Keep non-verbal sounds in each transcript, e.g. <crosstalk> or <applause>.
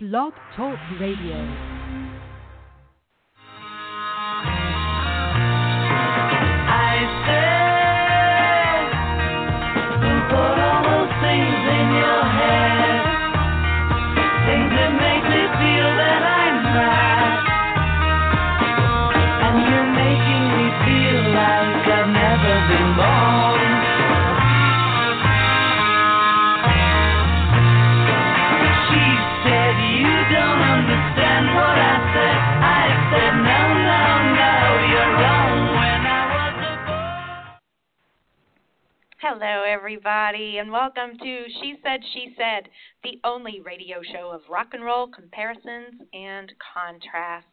Blog Talk Radio. Hello, everybody, and welcome to She Said, She Said, the only radio show of rock and roll comparisons and contrasts.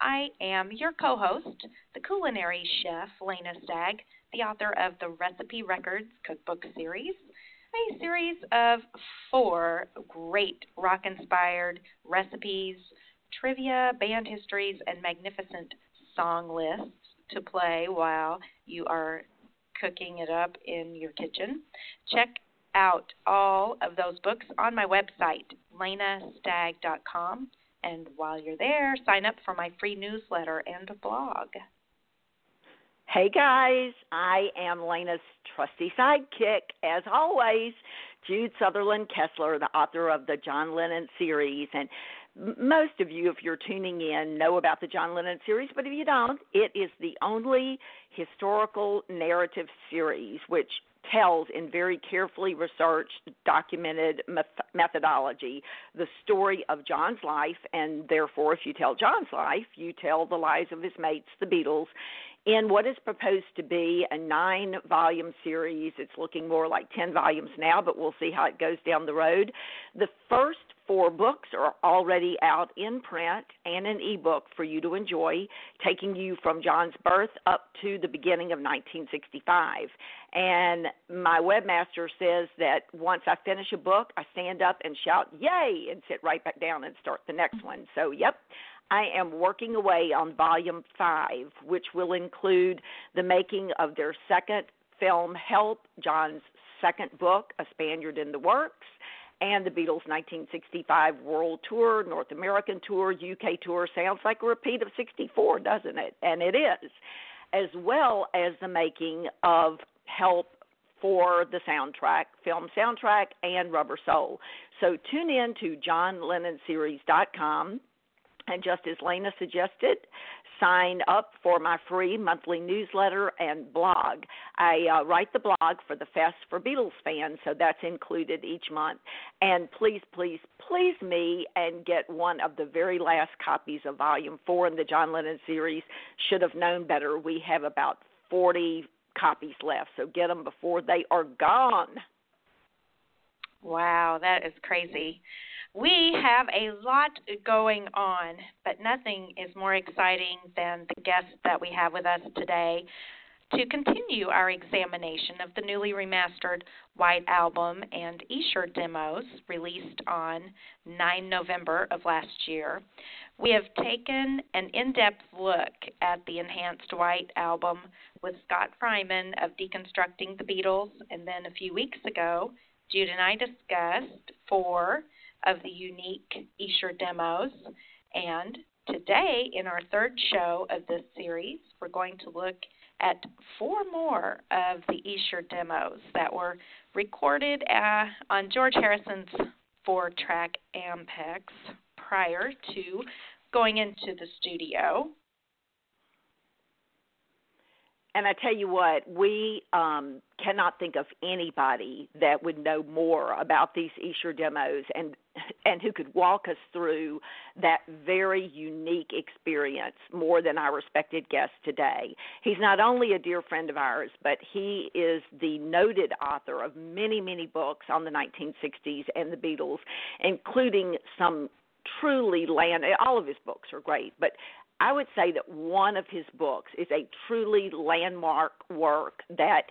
I am your co host, the culinary chef, Lena Stagg, the author of the Recipe Records cookbook series, a series of four great rock inspired recipes, trivia, band histories, and magnificent song lists to play while you are cooking it up in your kitchen. Check out all of those books on my website, lenastagg.com. And while you're there, sign up for my free newsletter and blog. Hey guys, I am Lena's trusty sidekick, as always, Jude Sutherland Kessler, the author of the John Lennon series. And most of you, if you're tuning in, know about the John Lennon series, but if you don't, it is the only historical narrative series which tells in very carefully researched, documented methodology the story of John's life, and therefore, if you tell John's life, you tell the lives of his mates, the Beatles, in what is proposed to be a nine volume series. It's looking more like 10 volumes now, but we'll see how it goes down the road. The first four books are already out in print and an ebook for you to enjoy, taking you from John's birth up to the beginning of 1965. And my webmaster says that once I finish a book, I stand up and shout, Yay! and sit right back down and start the next one. So, yep, I am working away on volume five, which will include the making of their second film, Help, John's second book, A Spaniard in the Works, and the Beatles' 1965 World Tour, North American Tour, UK Tour. Sounds like a repeat of 64, doesn't it? And it is. As well as the making of Help for the soundtrack, film soundtrack, and Rubber Soul. So tune in to johnlennonseries.com and just as Lena suggested, sign up for my free monthly newsletter and blog. I uh, write the blog for the Fest for Beatles fans, so that's included each month. And please, please, please me and get one of the very last copies of Volume 4 in the John Lennon series. Should have known better. We have about 40 copies left, so get them before they are gone. Wow, that is crazy. We have a lot going on, but nothing is more exciting than the guest that we have with us today to continue our examination of the newly remastered White Album and Esher demos released on 9 November of last year. We have taken an in depth look at the enhanced White Album with Scott Freiman of Deconstructing the Beatles, and then a few weeks ago, Jude and I discussed four of the unique Esher demos. And today, in our third show of this series, we're going to look at four more of the Esher demos that were recorded uh, on George Harrison's four track Ampex prior to going into the studio. And I tell you what, we um, cannot think of anybody that would know more about these Esher demos and and who could walk us through that very unique experience more than our respected guest today. He's not only a dear friend of ours, but he is the noted author of many, many books on the 1960s and the Beatles, including some truly land all of his books are great but I would say that one of his books is a truly landmark work that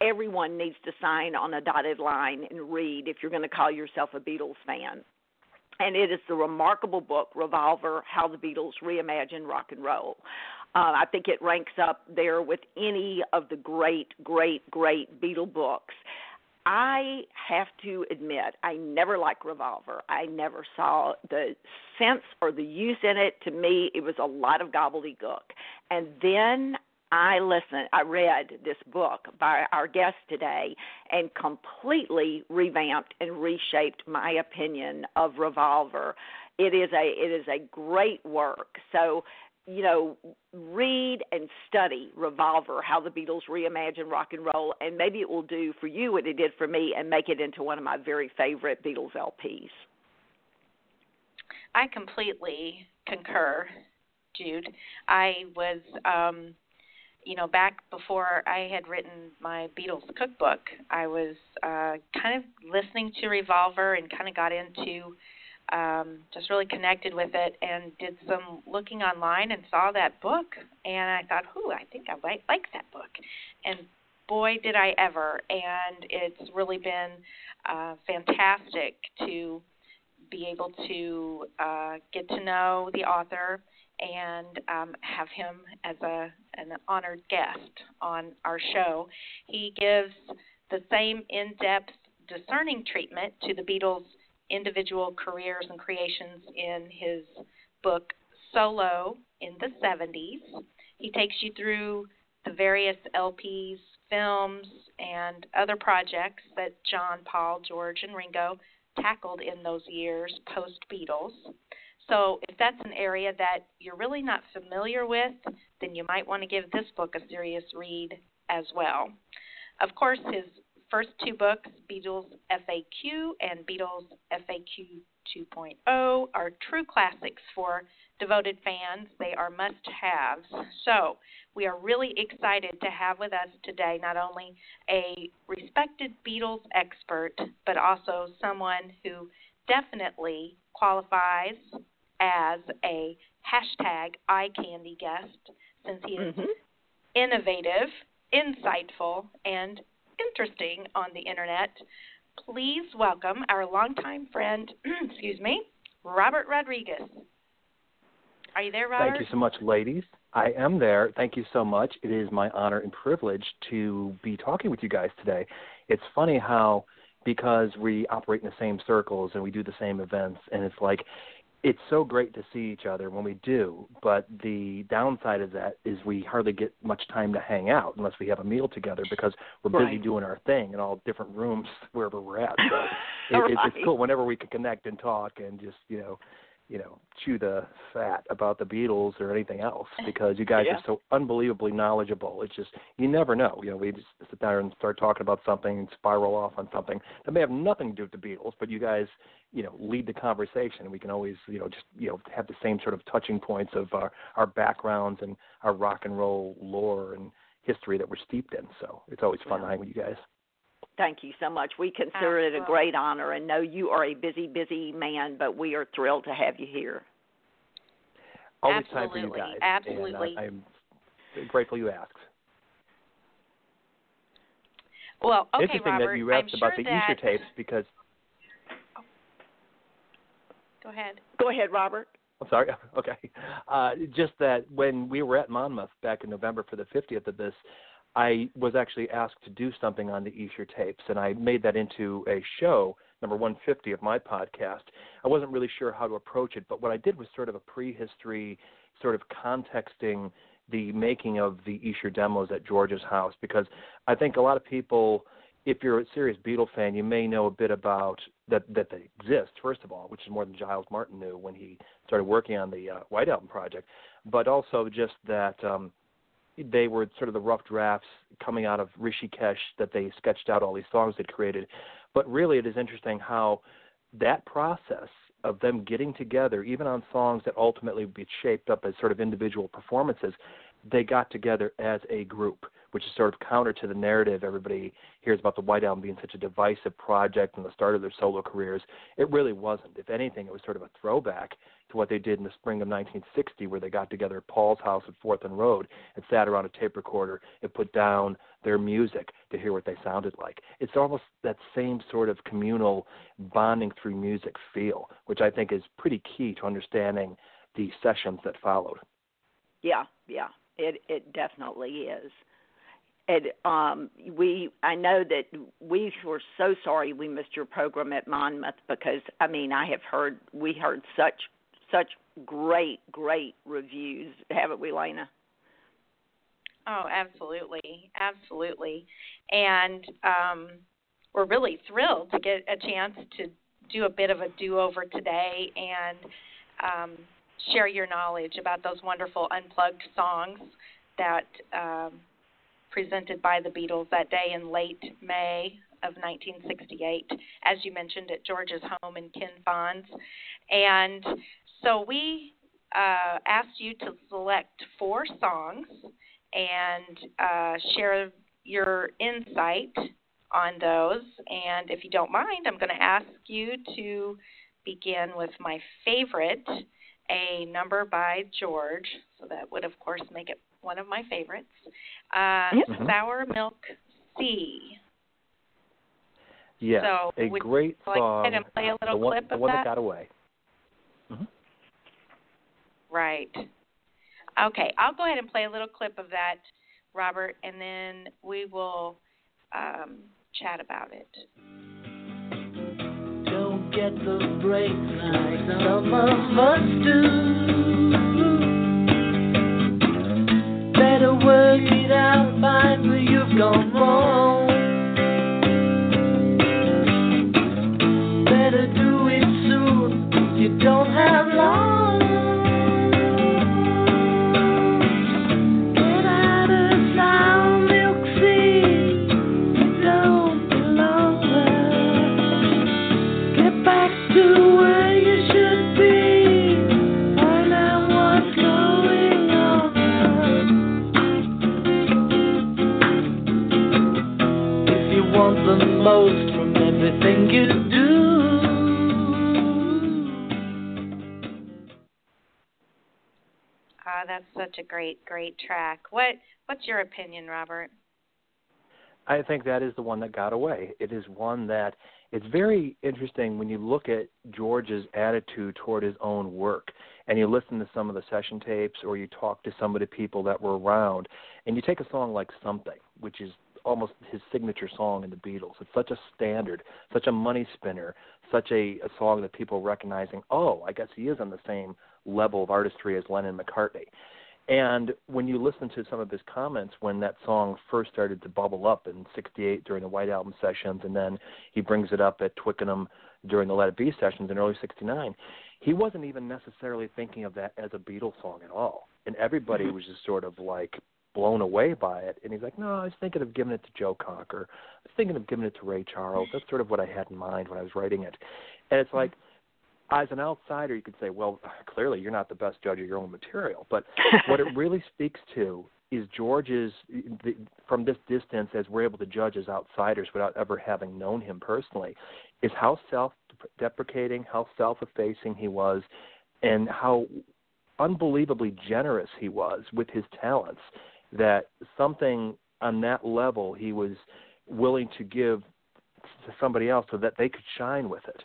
everyone needs to sign on a dotted line and read if you're going to call yourself a Beatles fan. And it is the remarkable book, Revolver How the Beatles Reimagined Rock and Roll. Uh, I think it ranks up there with any of the great, great, great Beatle books. I have to admit, I never liked Revolver. I never saw the sense or the use in it. To me, it was a lot of gobbledygook. And then I listened, I read this book by our guest today and completely revamped and reshaped my opinion of Revolver. It is a it is a great work. So you know, read and study Revolver, how the Beatles reimagine rock and roll, and maybe it will do for you what it did for me and make it into one of my very favorite Beatles LPs. I completely concur, Jude. I was, um, you know, back before I had written my Beatles cookbook, I was uh, kind of listening to Revolver and kind of got into um, just really connected with it and did some looking online and saw that book and I thought, "Ooh, I think I might like that book." And boy, did I ever! And it's really been uh, fantastic to be able to uh, get to know the author and um, have him as a an honored guest on our show. He gives the same in-depth, discerning treatment to the Beatles' individual careers and creations in his book Solo in the 70s. He takes you through the various LPs, films, and other projects that John, Paul, George, and Ringo tackled in those years post Beatles. So, if that's an area that you're really not familiar with, then you might want to give this book a serious read as well. Of course, his first two books, Beatles FAQ and Beatles FAQ 2.0, are true classics for devoted fans. They are must haves. So, we are really excited to have with us today not only a respected Beatles expert, but also someone who definitely qualifies as a hashtag eye candy guest since he is mm-hmm. innovative, insightful, and interesting on the internet, please welcome our longtime friend, <clears throat> excuse me, Robert Rodriguez. Are you there, Robert? Thank you so much, ladies. I am there. Thank you so much. It is my honor and privilege to be talking with you guys today. It's funny how, because we operate in the same circles and we do the same events, and it's like it's so great to see each other when we do, but the downside of that is we hardly get much time to hang out unless we have a meal together because we're busy doing our thing in all different rooms <laughs> wherever we're at. So <laughs> it, right. it's, it's cool whenever we can connect and talk and just you know you know, chew the fat about the Beatles or anything else <laughs> because you guys yeah. are so unbelievably knowledgeable. It's just you never know. You know, we just sit there and start talking about something and spiral off on something that may have nothing to do with the Beatles, but you guys, you know, lead the conversation. We can always, you know, just you know have the same sort of touching points of our our backgrounds and our rock and roll lore and history that we're steeped in. So it's always fun yeah. hanging with you guys. Thank you so much. We consider Absolutely. it a great honor and know you are a busy, busy man, but we are thrilled to have you here. Always Absolutely. time for you guys. Absolutely. And I, I'm grateful you asked. Well, okay, Interesting Robert, that you asked I'm about sure the that... Esher tapes because. Go ahead. Go ahead, Robert. I'm sorry. <laughs> Okay. Uh, just that when we were at Monmouth back in November for the 50th of this, I was actually asked to do something on the Esher tapes, and I made that into a show, number 150 of my podcast. I wasn't really sure how to approach it, but what I did was sort of a prehistory, sort of contexting the making of the Esher demos at George's house, because I think a lot of people, if you're a serious Beatle fan, you may know a bit about that that they exist. First of all, which is more than Giles Martin knew when he started working on the uh, White Album project, but also just that. Um, they were sort of the rough drafts coming out of Rishikesh that they sketched out all these songs they'd created. But really, it is interesting how that process of them getting together, even on songs that ultimately would be shaped up as sort of individual performances, they got together as a group, which is sort of counter to the narrative everybody hears about the White Album being such a divisive project and the start of their solo careers. It really wasn't. If anything, it was sort of a throwback to what they did in the spring of 1960, where they got together at Paul's house at Forthlin Road and sat around a tape recorder and put down their music to hear what they sounded like. It's almost that same sort of communal bonding through music feel, which I think is pretty key to understanding the sessions that followed. Yeah, yeah. It it definitely is. and um we I know that we were so sorry we missed your program at Monmouth because I mean I have heard we heard such such great great reviews haven't we Lena? Oh absolutely. Absolutely. And um we're really thrilled to get a chance to do a bit of a do over today and um share your knowledge about those wonderful unplugged songs that um presented by the Beatles that day in late May of 1968, as you mentioned, at George's home in Ken Fond's. And so we uh, asked you to select four songs and uh, share your insight on those. And if you don't mind, I'm going to ask you to begin with my favorite, a number by George. So that would, of course, make it one of my favorites. Uh. Mhm. Sour Milk Sea. Yes, So, a great like song. ahead and play a little the one, clip the of one that? got away. hmm Right. Okay, I'll go ahead and play a little clip of that, Robert, and then we will um, chat about it. Get the break like some of us do. Better work it out, find where you've gone wrong. Track. What What's your opinion, Robert? I think that is the one that got away. It is one that it's very interesting when you look at George's attitude toward his own work and you listen to some of the session tapes or you talk to some of the people that were around and you take a song like Something, which is almost his signature song in the Beatles. It's such a standard, such a money spinner, such a, a song that people recognizing, oh, I guess he is on the same level of artistry as Lennon McCartney. And when you listen to some of his comments when that song first started to bubble up in '68 during the White Album sessions, and then he brings it up at Twickenham during the Let It Be sessions in early '69, he wasn't even necessarily thinking of that as a Beatles song at all. And everybody mm-hmm. was just sort of like blown away by it. And he's like, no, I was thinking of giving it to Joe Cocker. I was thinking of giving it to Ray Charles. That's sort of what I had in mind when I was writing it. And it's like, as an outsider, you could say, well, <laughs> clearly you're not the best judge of your own material. But <laughs> what it really speaks to is George's, the, from this distance, as we're able to judge as outsiders without ever having known him personally, is how self deprecating, how self effacing he was, and how unbelievably generous he was with his talents. That something on that level he was willing to give to somebody else so that they could shine with it.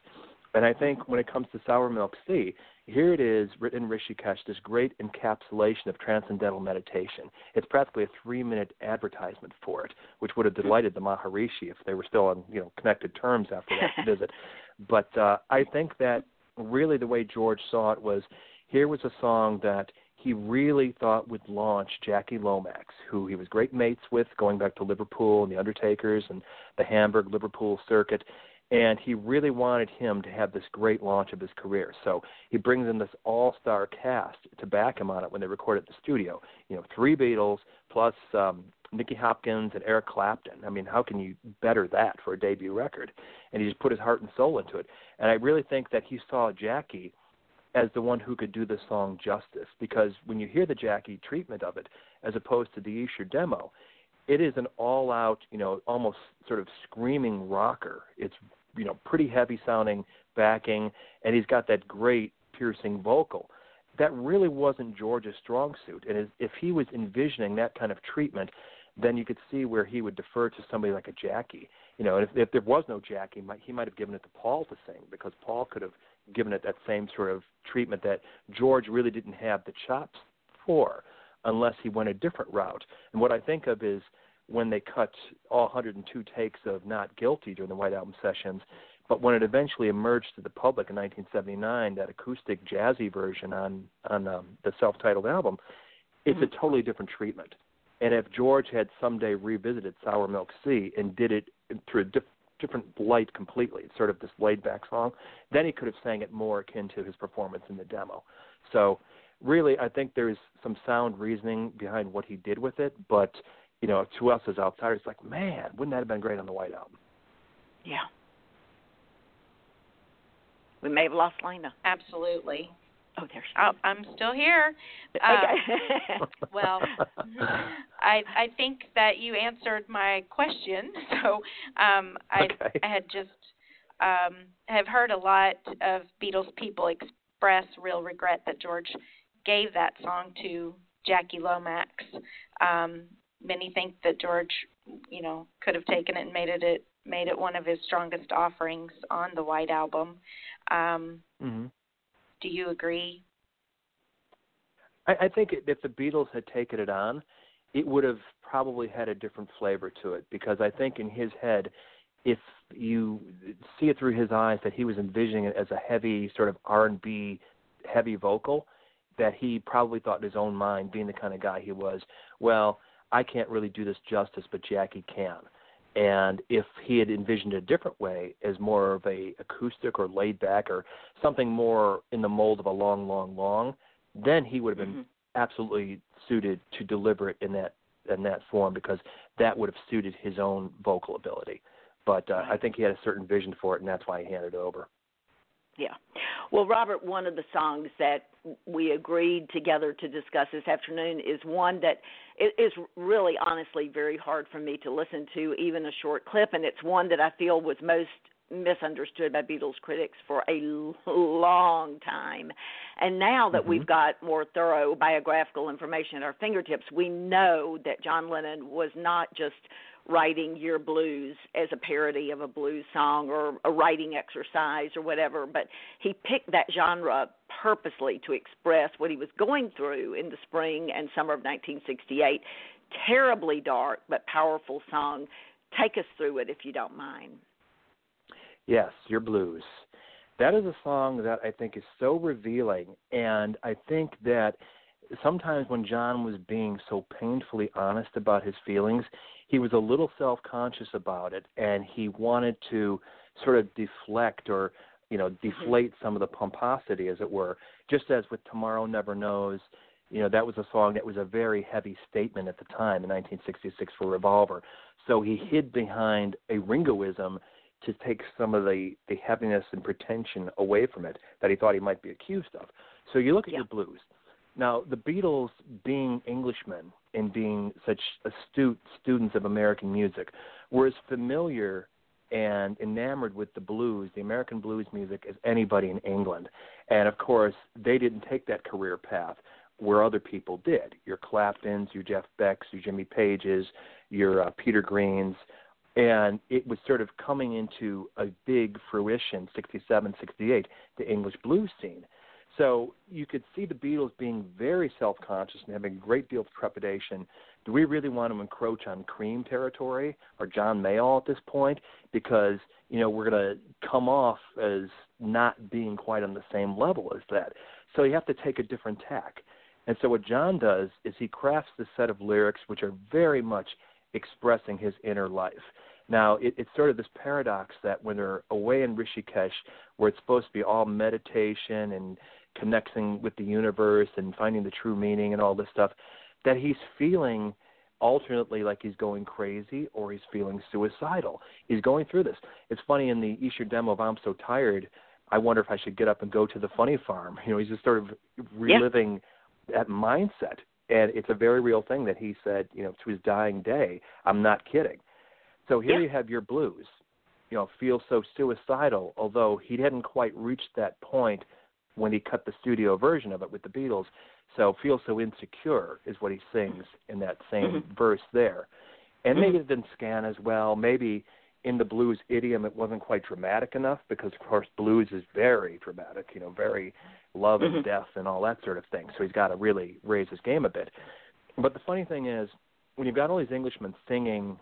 And I think when it comes to Sour Milk Sea, here it is written in Rishikesh, this great encapsulation of transcendental meditation. It's practically a three-minute advertisement for it, which would have delighted the Maharishi if they were still on you know connected terms after that <laughs> visit. But uh, I think that really the way George saw it was here was a song that he really thought would launch Jackie Lomax, who he was great mates with, going back to Liverpool and the Undertakers and the Hamburg Liverpool circuit and he really wanted him to have this great launch of his career. So he brings in this all-star cast to back him on it when they record at the studio. You know, three Beatles plus um, Nicky Hopkins and Eric Clapton. I mean, how can you better that for a debut record? And he just put his heart and soul into it. And I really think that he saw Jackie as the one who could do the song justice because when you hear the Jackie treatment of it, as opposed to the Esher demo, it is an all-out, you know, almost sort of screaming rocker. It's you know pretty heavy sounding backing, and he's got that great piercing vocal. That really wasn't George's strong suit, and if he was envisioning that kind of treatment, then you could see where he would defer to somebody like a Jackie. You know, if, if there was no Jackie, he might have given it to Paul to sing because Paul could have given it that same sort of treatment that George really didn't have the chops for, unless he went a different route. And what I think of is when they cut all 102 takes of Not Guilty during the White Album sessions. But when it eventually emerged to the public in 1979, that acoustic jazzy version on on um, the self-titled album, it's a totally different treatment. And if George had someday revisited Sour Milk Sea and did it through a diff- different light completely, sort of this laid-back song, then he could have sang it more akin to his performance in the demo. So really, I think there's some sound reasoning behind what he did with it. But you know, to us as outsiders, it's like, man, wouldn't that have been great on the White Album? Yeah. We may have lost Lena. Absolutely. Oh, there she Oh, is. I'm still here. Um, Okay. <laughs> well, I I think that you answered my question. <laughs> So um, I Okay. I had just um, have heard a lot of Beatles people express real regret that George gave that song to Jackie Lomax. Um, many think that George, you know, could have taken it and made it, it made it one of his strongest offerings on the White Album. Um, hmm do you agree? I, I think if the Beatles had taken it on, it would have probably had a different flavor to it because I think in his head, if you see it through his eyes that he was envisioning it as a heavy sort of R and B heavy vocal, that he probably thought in his own mind, being the kind of guy he was, well, I can't really do this justice, but Jackie can. And if he had envisioned it a different way, as more of a acoustic or laid back or something more in the mold of a long, long, long, then he would have been Mhm. absolutely suited to deliver it in that in that form because that would have suited his own vocal ability. But uh, I think he had a certain vision for it, and that's why he handed it over. Yeah. Well, Robert, one of the songs that we agreed together to discuss this afternoon is one that i- really honestly very hard for me to listen to, even a short clip, and it's one that I feel was most misunderstood by Beatles critics for a long time. And now that Mhm. we've got more thorough biographical information at our fingertips, we know that John Lennon was not just writing your blues as a parody of a blues song or a writing exercise or whatever, but he picked that genre purposely to express what he was going through in the spring and summer of 1968. Terribly dark but powerful song. Take us through it if you don't mind. Yes, your blues. That is a song that I think is so revealing, and I think that sometimes when John was being so painfully honest about his feelings, he was a little self-conscious about it, and he wanted to sort of deflect or you know mm-hmm. deflate some of the pomposity, as it were. Just as with Tomorrow Never Knows, you know that was a song that was a very heavy statement at the time in 1966 for Revolver. So he hid behind a Ringoism to take some of the the heaviness and pretension away from it that he thought he might be accused of. So you look at Yeah. your blues. Now, the Beatles, being Englishmen and being such astute students of American music, were as familiar and enamored with the blues, the American blues music, as anybody in England. And of course, they didn't take that career path where other people did. Your Claptons, your Jeff Becks, your Jimmy Pages, your uh, Peter Greens, and it was sort of coming into a big fruition 67 68 the english blues scene so you could see the beatles being very self-conscious and having a great deal of trepidation. Do we really want to encroach on cream territory or john mayall at this point? Because you know we're going to come off as not being quite on the same level as that. So you have to take a different tack. And so what john does is he crafts this set of lyrics which are very much expressing his inner life. Now, it, it's sort of this paradox that when they're away in Rishikesh, where it's supposed to be all meditation and connecting with the universe and finding the true meaning and all this stuff, that he's feeling alternately like he's going crazy or he's feeling suicidal. He's going through this. It's funny in the Esher demo of I'm So Tired, I wonder if I should get up and go to the funny farm. <laughs> You know, he's just sort of reliving that mindset and it's a very real thing that he said, you know, to his dying day. I'm not kidding. So here Yeah. you have your blues. You know, feel so suicidal, although he hadn't quite reached that point when he cut the studio version of it with the Beatles. So feel so insecure is what he sings in that same Mhm. verse there. And Mhm. maybe it didn't scan as well. Maybe in the blues idiom it wasn't quite dramatic enough because of course blues is very dramatic, you know, very love and Mhm. death and all that sort of thing. So he's got to really raise his game a bit. But the funny thing is, when you've got all these Englishmen singing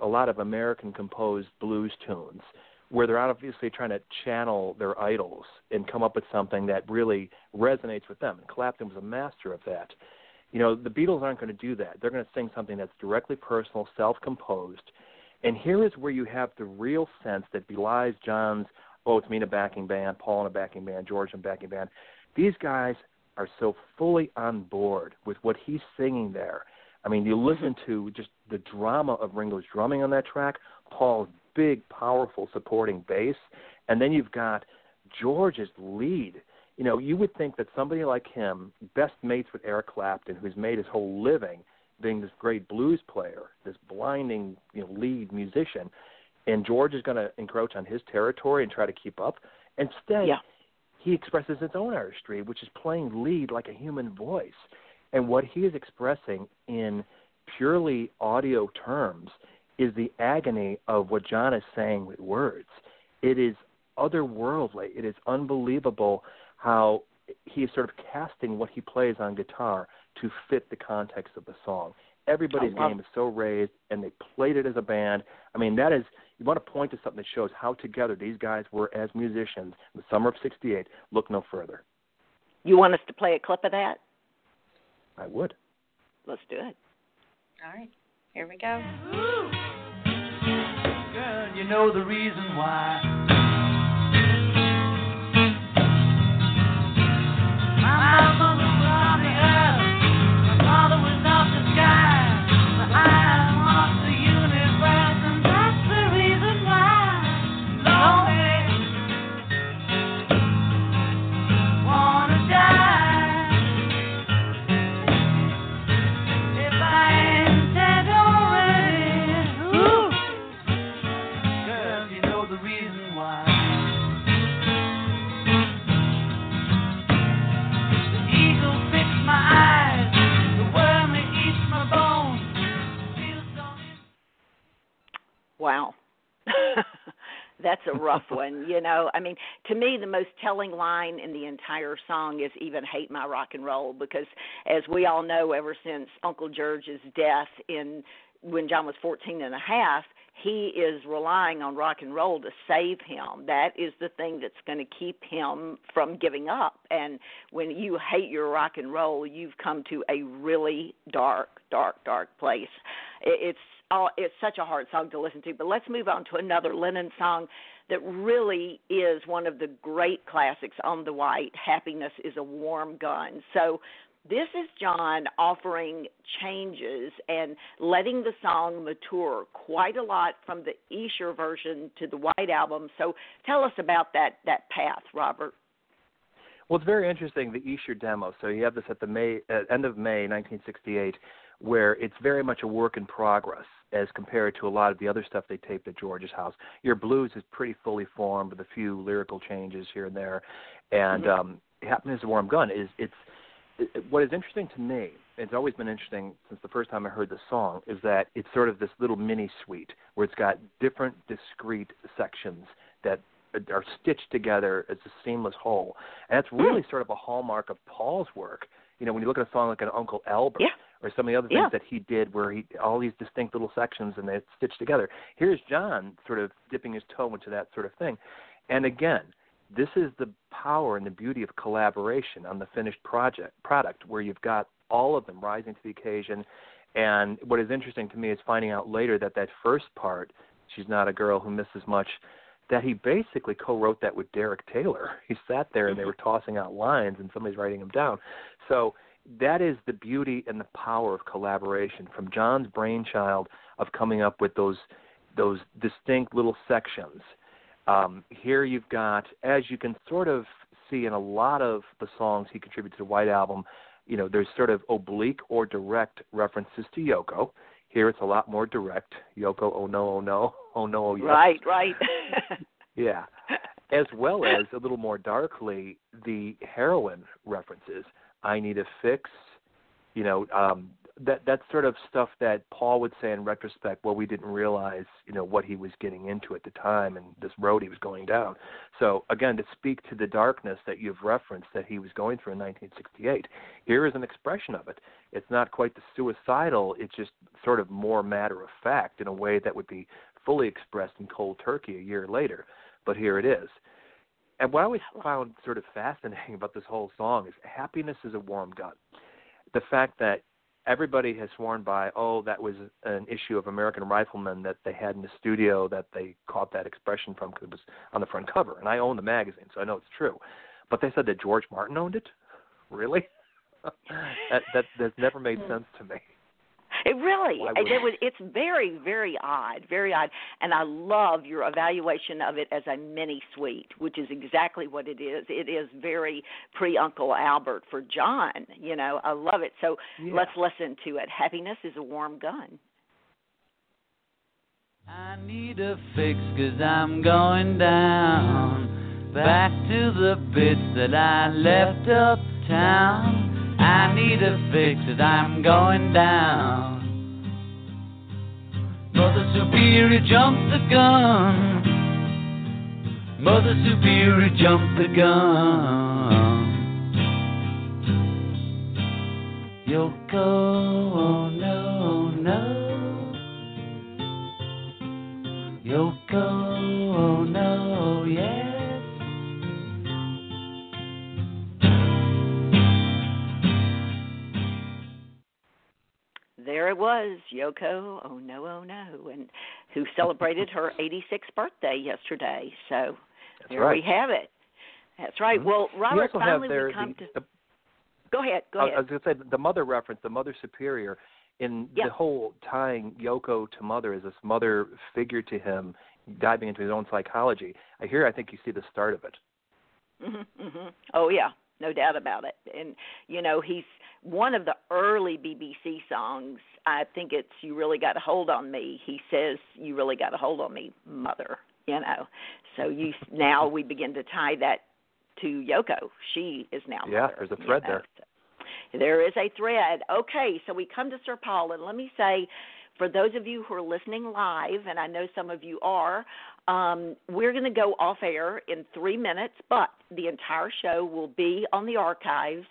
a lot of American composed blues tunes, where they're obviously trying to channel their idols and come up with something that really resonates with them. And Clapton was a master of that. You know, the Beatles aren't going to do that. They're going to sing something that's directly personal, self-composed. And here is where you have the real sense that belies John's, oh, it's me in a backing band, Paul in a backing band, George in a backing band. These guys are so fully on board with what he's singing there. I mean, you listen to just the drama of Ringo's drumming on that track, Paul's big, powerful supporting bass, and then you've got George's lead. You know, you would think that somebody like him, best mates with Eric Clapton, who's made his whole living being this great blues player, this blinding you know, lead musician, and George is going to encroach on his territory and try to keep up. Instead, Yeah. he expresses his own artistry, which is playing lead like a human voice. And what he is expressing in purely audio terms is the agony of what John is saying with words. It is otherworldly. It is unbelievable how he is sort of casting what he plays on guitar to fit the context of the song. Everybody's oh, love- game is so raised, and they played it as a band. I mean, that is you want to point to something that shows how together these guys were as musicians in the summer of '68. Look no further. You want us to play a clip of that? I would. Let's do it. All right, here we go. Girl, you know the reason why. You know. I mean, to me, the most telling line in the entire song is even hate my rock and roll because, as we all know, ever since Uncle George's death in when John was fourteen and a half, he is relying on rock and roll to save him. That is the thing that's going to keep him from giving up. And when you hate your rock and roll, you've come to a really dark, dark, dark place. It's all it's such a hard song to listen to. But let's move on to another Lennon song that really is one of the great classics on the white. Happiness is a warm gun. So this is John offering changes and letting the song mature quite a lot from the Esher version to the White Album. So tell us about that that path, Robert. Well, it's very interesting the Esher demo. So you have this at the May uh, end of May 1968, where it's very much a work in progress as compared to a lot of the other stuff they taped at George's house. Your blues is pretty fully formed with a few lyrical changes here and there, and Mhm. um, "Happiness is a Warm Gun" is it's it, what is interesting to me. It's always been interesting since the first time I heard the song is that it's sort of this little mini suite where it's got different discrete sections that are stitched together as a seamless whole. And that's really sort of a hallmark of Paul's work. You know, when you look at a song like an Uncle Albert Yeah. Or some of the other things Yeah. that he did where he all these distinct little sections and they stitched together. Here's John sort of dipping his toe into that sort of thing. And again, this is the power and the beauty of collaboration on the finished project product where you've got all of them rising to the occasion and what is interesting to me is finding out later that that first part she's not a girl who misses much that he basically co-wrote that with Derek Taylor. He sat there and they mm-hmm. were tossing out lines and somebody's writing them down. So that is the beauty and the power of collaboration from John's brainchild of coming up with those those distinct little sections. Um, here you've got, as you can sort of see in a lot of the songs he contributed to the White Album, you know, there's sort of oblique or direct references to Yoko. Here it's a lot more direct. Yoko, oh no, oh no, <laughs> oh no, oh yes. Right, right. <laughs> Yeah. As well as a little more darkly, the heroin references. I need a fix. You know, um, that sort of stuff that Paul would say in retrospect. Well, we didn't realize, you know, what he was getting into at the time and this road he was going down. So again, to speak to the darkness that you've referenced that he was going through in 1968, here is an expression of it. It's not quite the suicidal. It's just sort of more matter of fact in a way that would be fully expressed in Cold Turkey a year later. But here it is. And what I always found sort of fascinating <laughs> about this whole song is happiness is a warm gun. The fact that everybody has sworn by, oh, that was an issue of American Rifleman that they had in the studio that they caught that expression from because it was on the front cover. And I own the magazine, so I know it's true. But they said that George Martin owned it? Really? <laughs> that that that's never made hmm. sense to me. It really, Why it, would- it was, it's very, very odd, very odd, and I love your evaluation of it as a mini suite, which is exactly what it is. It is very pre Uncle Albert for John. You know, I love it. So Yeah. let's listen to it. Happiness is a warm gun. I need a fix cause I'm going down back to the bits that I left uptown. I need a fix cause I'm going down. Mother Superior jumped the gun. Mother Superior jumped the gun. Yoko, oh no, no. Yoko, There it was, Yoko. Oh no, oh no, and who celebrated her <laughs> 86th birthday yesterday. So That's there right. we have it. That's right. Mhm. Well, Robert, finally there we come the, to. the Go ahead. Go I ahead. was going to say the mother reference, the mother superior, in Yeah. the whole tying Yoko to mother as this mother figure to him, diving into his own psychology. I hear, I think you see the start of it. hmm hmm Oh yeah, no doubt about it. And you know, he's one of the early BBC songs. I think it's "You Really Got a Hold on Me." He says, "You really got a hold on me, mother." You know, so you now we begin to tie that to Yoko. She is now Yeah, mother, there's a you thread know. there. So there is a thread. Okay, so we come to Sir Paul, and let me say, for those of you who are listening live, and I know some of you are, um, we're going to go off air in three minutes, but the entire show will be on the archives.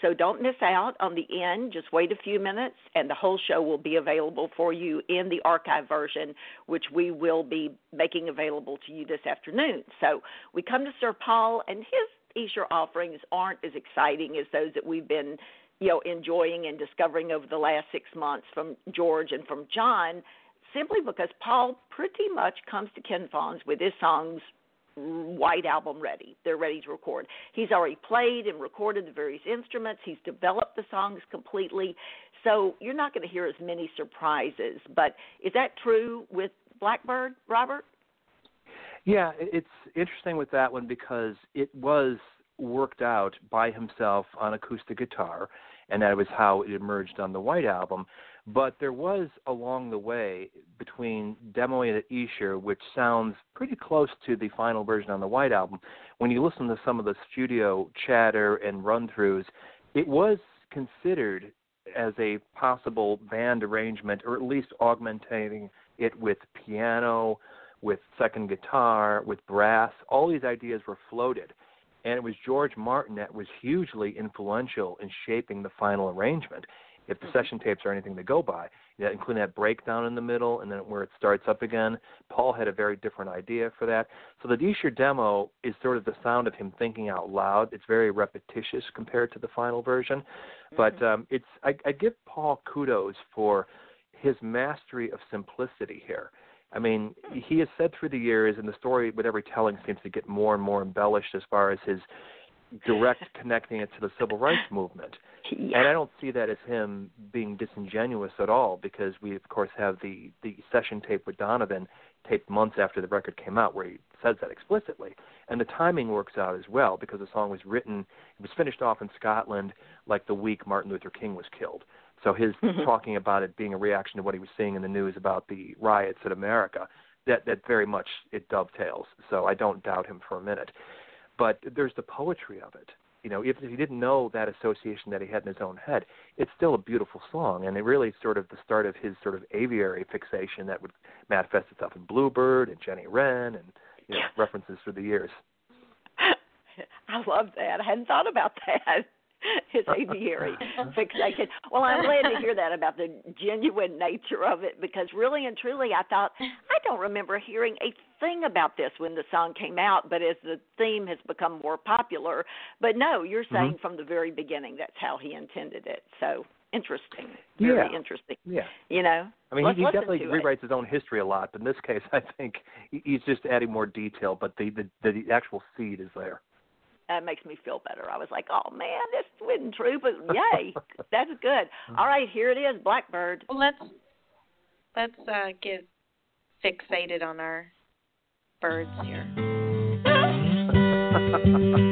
So don't miss out on the end. Just wait a few minutes, and the whole show will be available for you in the archive version, which we will be making available to you this afternoon. So we come to Sir Paul, and his Esher offerings aren't as exciting as those that we've been, you know, enjoying and discovering over the last six months from George and from John, simply because Paul pretty much comes to Kinfauns with his songs white album ready. They're ready to record. He's already played and recorded the various instruments. He's developed the songs completely. So you're not going to hear as many surprises. But is that true with Blackbird, Robert? Yeah, it's interesting with that one because it was worked out by himself on acoustic guitar, and that was how it emerged on the White Album. But there was along the way between demoing at Esher, which sounds pretty close to the final version on the White Album. When you listen to some of the studio chatter and run throughs, it was considered as a possible band arrangement, or at least augmenting it with piano, with second guitar, with brass. All these ideas were floated. And it was George Martin that was hugely influential in shaping the final arrangement. If the session tapes are anything to go by, including that breakdown in the middle and then where it starts up again, Paul had a very different idea for that. So the Esher demo is sort of the sound of him thinking out loud. It's very repetitious compared to the final version, but um, it's I, I give Paul kudos for his mastery of simplicity here. I mean, he has said through the years, and the story with every telling seems to get more and more embellished as far as his direct connecting it to the civil rights movement. <laughs> Yeah. And I don't see that as him being disingenuous at all, because we of course have the the session tape with Donovan, taped months after the record came out, where he says that explicitly. And the timing works out as well, because the song was written, it was finished off in Scotland like the week Martin Luther King was killed. So his <laughs> talking about it being a reaction to what he was seeing in the news about the riots in America, that that very much it dovetails. So I don't doubt him for a minute. But there's the poetry of it. you know, if, if you didn't know that association that he had in his own head, it's still a beautiful song, and it really sort of the start of his sort of aviary fixation that would manifest itself in Bluebird and Jenny Wren and you know, references through the years. <laughs> I love that. I hadn't thought about that. <laughs> His aviary <laughs> fixation. Well, I'm glad to hear that about the genuine nature of it because really and truly, I thought I don't remember hearing a thing about this when the song came out. But as the theme has become more popular, but no, you're Mm-hmm. saying from the very beginning that's how he intended it. So interesting, very Yeah. interesting. Yeah. You know, I mean, Let's he, he definitely to it. rewrites his own history a lot, but in this case, <laughs> I think he's just adding more detail. But the the, the actual seed is there. that makes me feel better. I was like, oh man, this wasn't true, but <laughs> yay, that's good. All right, here it is, Blackbird. Well, let's let's uh, get fixated on our birds here. <laughs>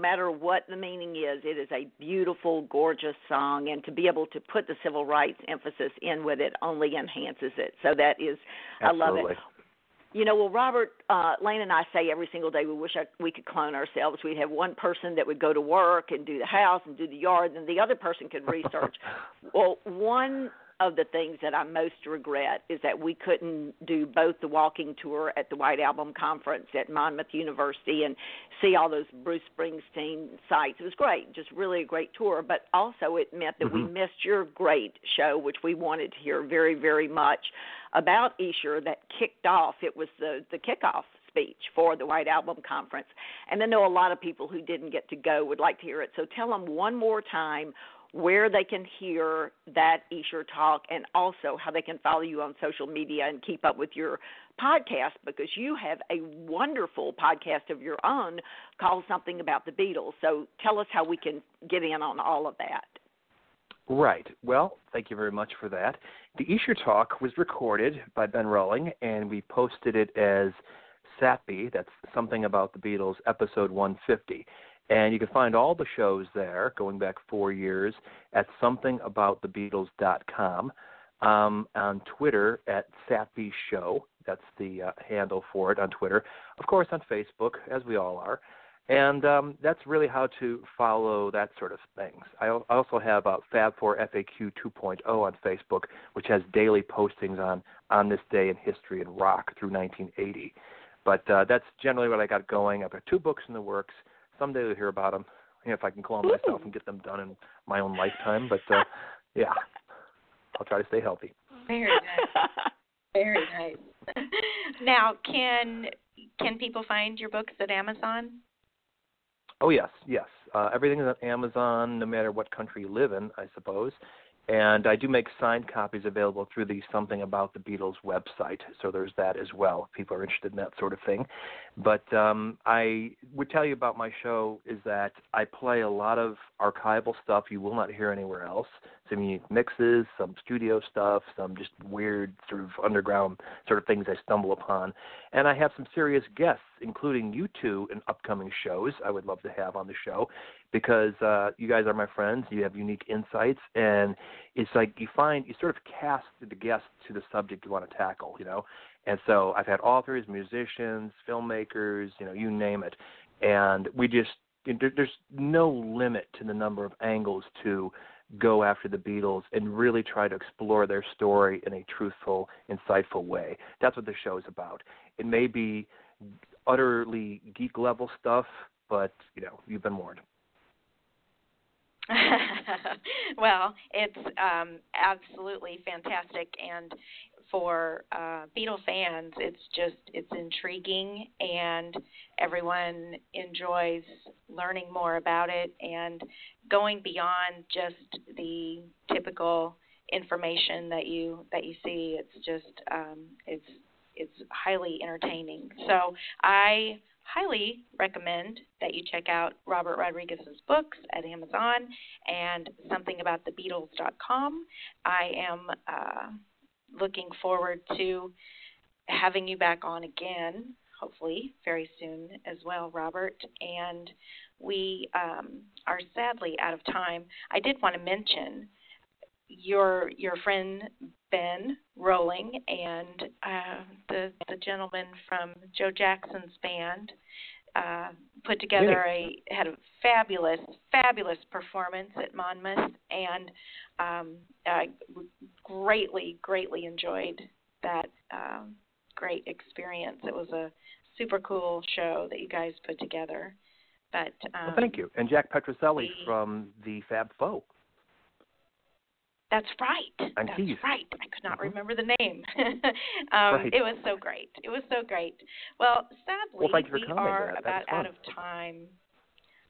matter what the meaning is, it is a beautiful, gorgeous song, and to be able to put the civil rights emphasis in with it only enhances it. So that is, I love it. You know, well, Robert, uh, Lane and I say every single day we wish I, we could clone ourselves. We'd have one person that would go to work and do the house and do the yard, and the other person could research. <laughs> well, one of the things that I most regret is that we couldn't do both the walking tour at the White Album Conference at Monmouth University and see all those Bruce Springsteen sites. It was great, just really a great tour, but also it meant that we Mhm. missed your great show, which we wanted to hear very, very much about Esher that kicked off. It was the the kickoff speech for the White Album Conference, and I know a lot of people who didn't get to go would like to hear it. So tell them one more time where they can hear that Esher talk, and also how they can follow you on social media and keep up with your podcast because you have a wonderful podcast of your own called Something About the Beatles. So tell us how we can get in on all of that. Right. Well, thank you very much for that. The Esher Talk was recorded by Ben Rowling, and we posted it as SAPI, that's Something About the Beatles, episode 150. And you can find all the shows there, going back four years, at somethingaboutthebeatles.com. Um, on Twitter at Sappy Show, that's the uh, handle for it on Twitter. Of course, on Facebook, as we all are. And um, that's really how to follow that sort of things. I also have uh, Fab4 FAQ 2.0 on Facebook, which has daily postings on on this day in history and rock through 1980. But uh, that's generally what I got going. I've got two books in the works. Someday you'll hear about them, you know, if I can clone myself and get them done in my own lifetime. But uh, <laughs> yeah, I'll try to stay healthy. Very nice. Very nice. <laughs> now, can can people find your books at Amazon? Oh yes, yes. Uh, everything is on Amazon, no matter what country you live in, I suppose. And I do make signed copies available through the Something About the Beatles website, so there's that as well. If people are interested in that sort of thing. But um, I would tell you about my show is that I play a lot of archival stuff you will not hear anywhere else. Some unique mixes, some studio stuff, some just weird sort of underground sort of things I stumble upon. And I have some serious guests, including you two in upcoming shows I would love to have on the show because uh, you guys are my friends. You have unique insights, and it's like you find you sort of cast the guest to the subject you want to tackle, you know. And so I've had authors, musicians, filmmakers, you know, you name it, and we just there's no limit to the number of angles to go after the Beatles and really try to explore their story in a truthful, insightful way. That's what the show is about. It may be utterly geek level stuff, but you know, you've been warned. <laughs> well, it's um, absolutely fantastic, and for uh, Beatle fans, it's just it's intriguing, and everyone enjoys learning more about it and going beyond just the typical information that you that you see. It's just um, it's it's highly entertaining. So I highly recommend that you check out Robert Rodriguez's books at Amazon and somethingaboutthe I am uh, looking forward to having you back on again, hopefully very soon as well, Robert. And we um, are sadly out of time. I did want to mention your your friend Ben Rolling and uh, the the gentleman from Joe Jackson's band uh, put together a had a fabulous fabulous performance at Monmouth and um, I greatly greatly enjoyed that um, great experience. It was a super cool show that you guys put together. But um, well, thank you. And Jack Petruzzelli the, from the Fab Faux. That's right. And That's Keith. right. I could not Mhm. remember the name. <laughs> um, Right. It was so great. It was so great. Well, sadly, Well, thank you for we are about out of time.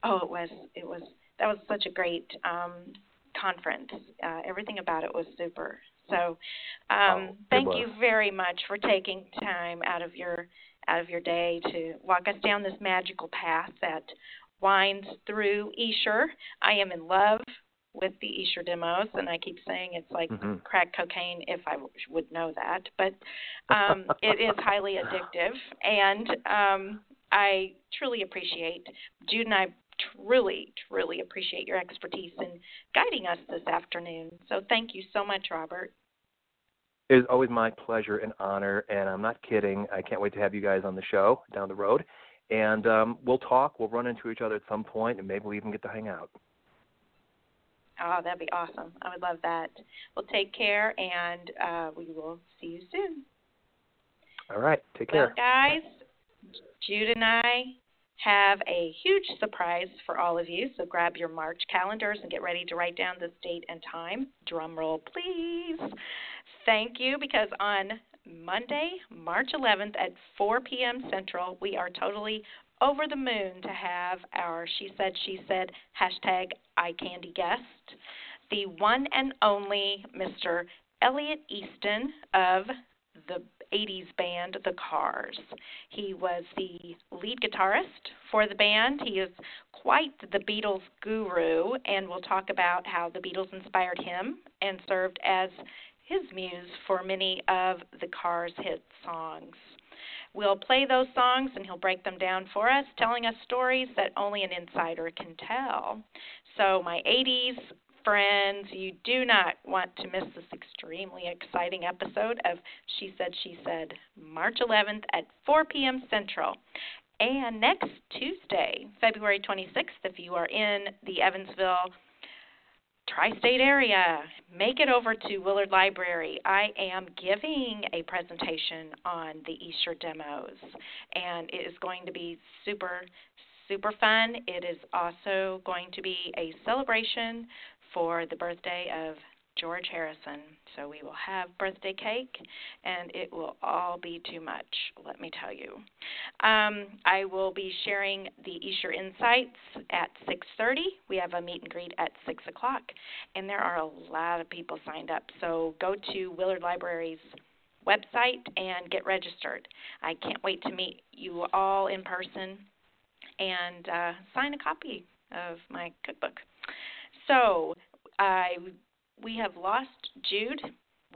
Oh, it was. It was. That was such a great um, conference. Uh, everything about it was super. So, Oh, um, it thank you very much for taking time out of your out of your day to walk us down this magical path that winds through Esher. I am in love with the Esher demos, and I keep saying it's like Mhm. crack cocaine if I w- would know that, but um, <laughs> it is highly addictive, and um, I truly appreciate Jude and I truly, truly appreciate your expertise in guiding us this afternoon. So thank you so much, Robert. It is always my pleasure and honor, and I'm not kidding. I can't wait to have you guys on the show down the road, and um, we'll talk. We'll run into each other at some point, and maybe we even get to hang out. Oh, that'd be awesome. I would love that. Well, take care, and uh, we will see you soon. All right, take Well, care. guys, Jude and I have a huge surprise for all of you. So grab your March calendars and get ready to write down this date and time. Drum roll, please. Thank you, because on Monday, March 11th at 4 p.m. Central, we are totally over the moon to have our She Said, She Said hashtag eye candy guest, the one and only Mr. Elliot Easton of the 80s band The Cars. He was the lead guitarist for the band. He is quite the Beatles guru, and we'll talk about how the Beatles inspired him and served as his muse for many of the Cars' hit songs. We'll play those songs and he'll break them down for us, telling us stories that only an insider can tell. So, my 80s friends, you do not want to miss this extremely exciting episode of She Said, She Said, March 11th at 4 p.m. Central. And next Tuesday, February 26th, if you are in the Evansville tri state area, make it over to Willard Library. I am giving a presentation on the Esher demos, and it is going to be super, super fun. It is also going to be a celebration for the birthday of George Harrison. So we will have birthday cake, and it will all be too much, let me tell you. Um, I will be sharing the Esher Insights at 6:30. We have a meet and greet at 6 o'clock, and there are a lot of people signed up. So go to Willard Library's website and get registered. I can't wait to meet you all in person and uh, sign a copy of my cookbook. So I we have lost Jude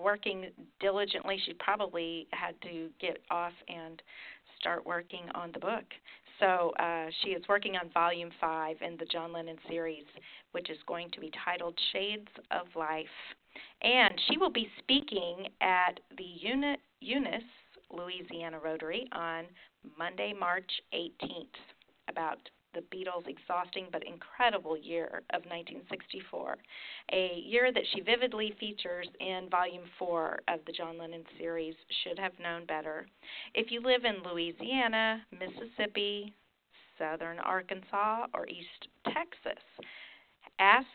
working diligently. She probably had to get off and start working on the book. So uh, she is working on volume five in the John Lennon series, which is going to be titled Shades of Life. And she will be speaking at the Uni- Eunice, Louisiana Rotary on Monday, March 18th about the Beatles' exhausting but incredible year of 1964, a year that she vividly features in Volume 4 of the John Lennon series, Should Have Known Better. If you live in Louisiana, Mississippi, Southern Arkansas, or East Texas, ask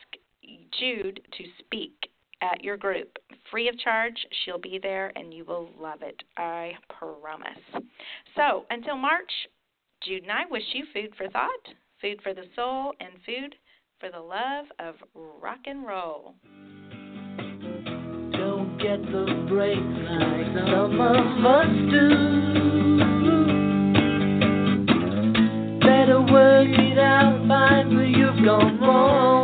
Jude to speak at your group. Free of charge, she'll be there and you will love it. I promise. So, until March, Jude and I wish you food for thought, food for the soul, and food for the love of rock and roll. Don't get the break like some of us do. Better work it out, fine, but you've gone wrong.